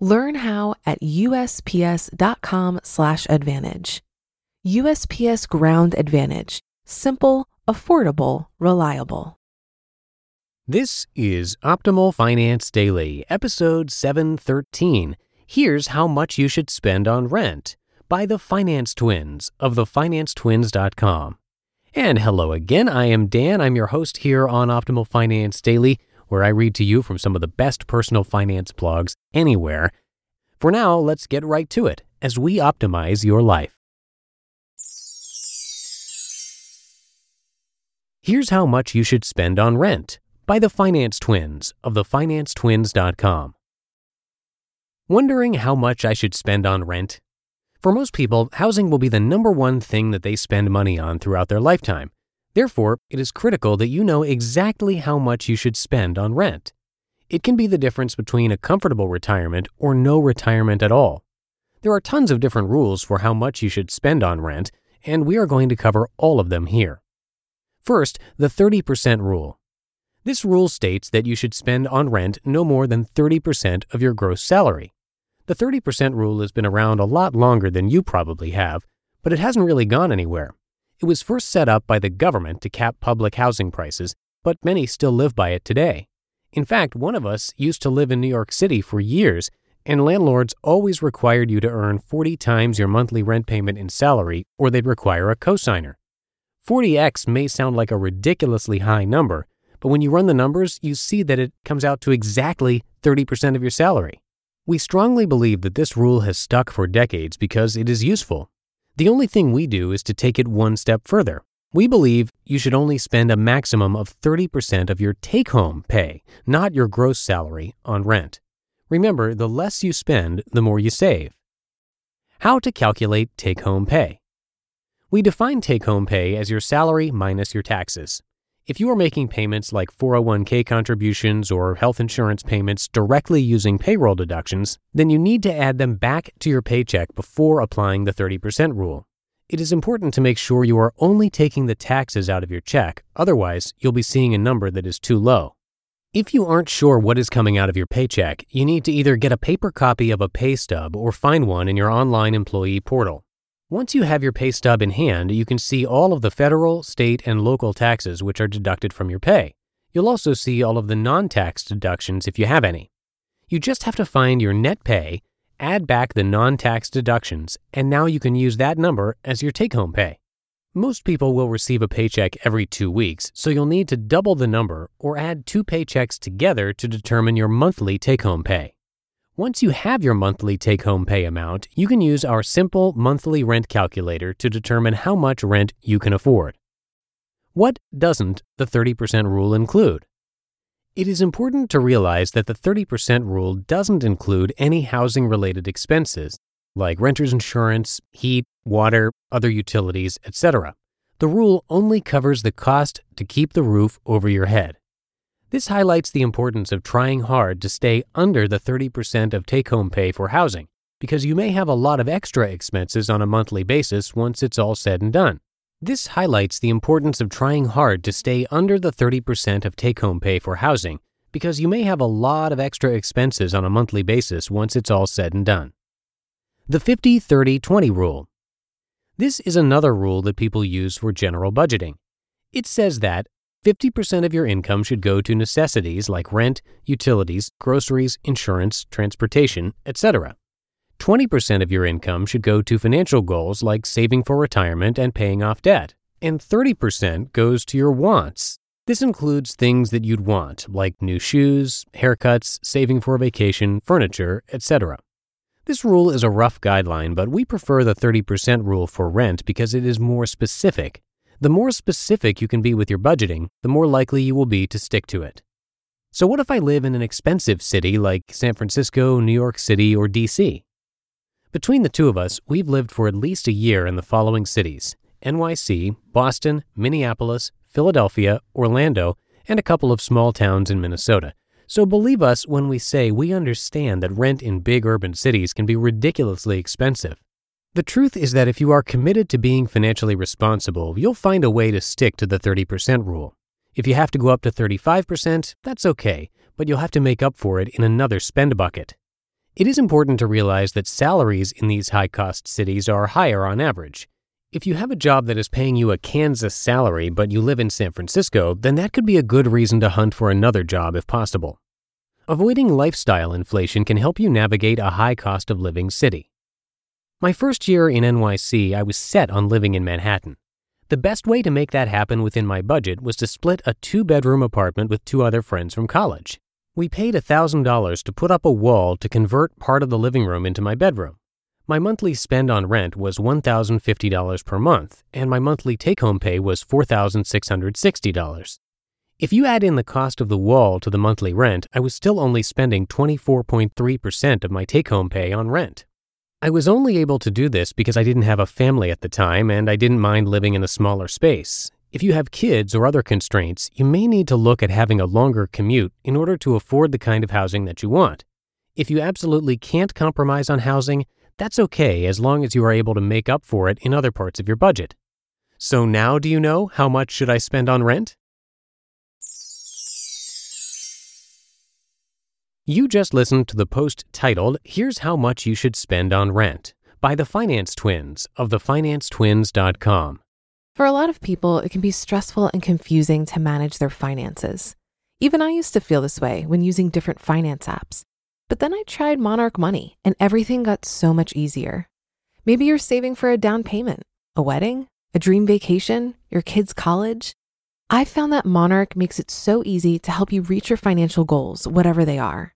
Learn how at usps.com/advantage. USPS Ground Advantage: simple, affordable, reliable. This is Optimal Finance Daily, episode 713. Here's how much you should spend on rent by the Finance Twins of thefinancetwins.com. And hello again. I am Dan. I'm your host here on Optimal Finance Daily where I read to you from some of the best personal finance blogs anywhere. For now, let's get right to it as we optimize your life. Here's how much you should spend on rent by the Finance Twins of thefinancetwins.com. Wondering how much I should spend on rent? For most people, housing will be the number one thing that they spend money on throughout their lifetime. Therefore, it is critical that you know exactly how much you should spend on rent. It can be the difference between a comfortable retirement or no retirement at all. There are tons of different rules for how much you should spend on rent, and we are going to cover all of them here. First, the 30% rule. This rule states that you should spend on rent no more than 30% of your gross salary. The 30% rule has been around a lot longer than you probably have, but it hasn't really gone anywhere. It was first set up by the government to cap public housing prices, but many still live by it today. In fact, one of us used to live in New York City for years, and landlords always required you to earn 40 times your monthly rent payment in salary, or they'd require a cosigner. 40x may sound like a ridiculously high number, but when you run the numbers, you see that it comes out to exactly 30% of your salary. We strongly believe that this rule has stuck for decades because it is useful the only thing we do is to take it one step further. We believe you should only spend a maximum of 30% of your take home pay, not your gross salary, on rent. Remember, the less you spend, the more you save. How to calculate take home pay. We define take home pay as your salary minus your taxes. If you are making payments like 401k contributions or health insurance payments directly using payroll deductions, then you need to add them back to your paycheck before applying the 30% rule. It is important to make sure you are only taking the taxes out of your check, otherwise, you'll be seeing a number that is too low. If you aren't sure what is coming out of your paycheck, you need to either get a paper copy of a pay stub or find one in your online employee portal. Once you have your pay stub in hand, you can see all of the federal, state, and local taxes which are deducted from your pay. You'll also see all of the non tax deductions if you have any. You just have to find your net pay, add back the non tax deductions, and now you can use that number as your take home pay. Most people will receive a paycheck every two weeks, so you'll need to double the number or add two paychecks together to determine your monthly take home pay. Once you have your monthly take home pay amount, you can use our simple monthly rent calculator to determine how much rent you can afford. What doesn't the 30% rule include? It is important to realize that the 30% rule doesn't include any housing related expenses like renter's insurance, heat, water, other utilities, etc. The rule only covers the cost to keep the roof over your head. This highlights the importance of trying hard to stay under the 30% of take home pay for housing, because you may have a lot of extra expenses on a monthly basis once it's all said and done. This highlights the importance of trying hard to stay under the 30% of take home pay for housing, because you may have a lot of extra expenses on a monthly basis once it's all said and done. The 50 30 20 rule. This is another rule that people use for general budgeting. It says that 50% of your income should go to necessities like rent, utilities, groceries, insurance, transportation, etc. 20% of your income should go to financial goals like saving for retirement and paying off debt. And 30% goes to your wants. This includes things that you'd want, like new shoes, haircuts, saving for a vacation, furniture, etc. This rule is a rough guideline, but we prefer the 30% rule for rent because it is more specific the more specific you can be with your budgeting, the more likely you will be to stick to it. So, what if I live in an expensive city like San Francisco, New York City, or DC? Between the two of us, we've lived for at least a year in the following cities NYC, Boston, Minneapolis, Philadelphia, Orlando, and a couple of small towns in Minnesota. So believe us when we say we understand that rent in big urban cities can be ridiculously expensive. The truth is that if you are committed to being financially responsible, you'll find a way to stick to the 30% rule. If you have to go up to 35%, that's okay, but you'll have to make up for it in another spend bucket. It is important to realize that salaries in these high cost cities are higher on average. If you have a job that is paying you a Kansas salary but you live in San Francisco, then that could be a good reason to hunt for another job if possible. Avoiding lifestyle inflation can help you navigate a high cost of living city. My first year in NYC, I was set on living in Manhattan. The best way to make that happen within my budget was to split a two bedroom apartment with two other friends from college. We paid $1,000 to put up a wall to convert part of the living room into my bedroom. My monthly spend on rent was $1,050 per month, and my monthly take home pay was $4,660. If you add in the cost of the wall to the monthly rent, I was still only spending 24.3% of my take home pay on rent. I was only able to do this because I didn't have a family at the time and I didn't mind living in a smaller space. If you have kids or other constraints, you may need to look at having a longer commute in order to afford the kind of housing that you want. If you absolutely can't compromise on housing, that's okay as long as you are able to make up for it in other parts of your budget. So now do you know how much should I spend on rent? You just listened to the post titled, Here's How Much You Should Spend on Rent by the Finance Twins of thefinancetwins.com. For a lot of people, it can be stressful and confusing to manage their finances. Even I used to feel this way when using different finance apps. But then I tried Monarch Money and everything got so much easier. Maybe you're saving for a down payment, a wedding, a dream vacation, your kids' college. I found that Monarch makes it so easy to help you reach your financial goals, whatever they are.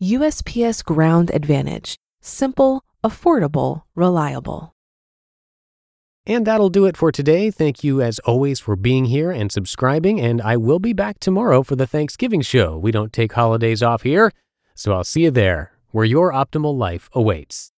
USPS Ground Advantage. Simple, affordable, reliable. And that'll do it for today. Thank you, as always, for being here and subscribing. And I will be back tomorrow for the Thanksgiving show. We don't take holidays off here. So I'll see you there, where your optimal life awaits.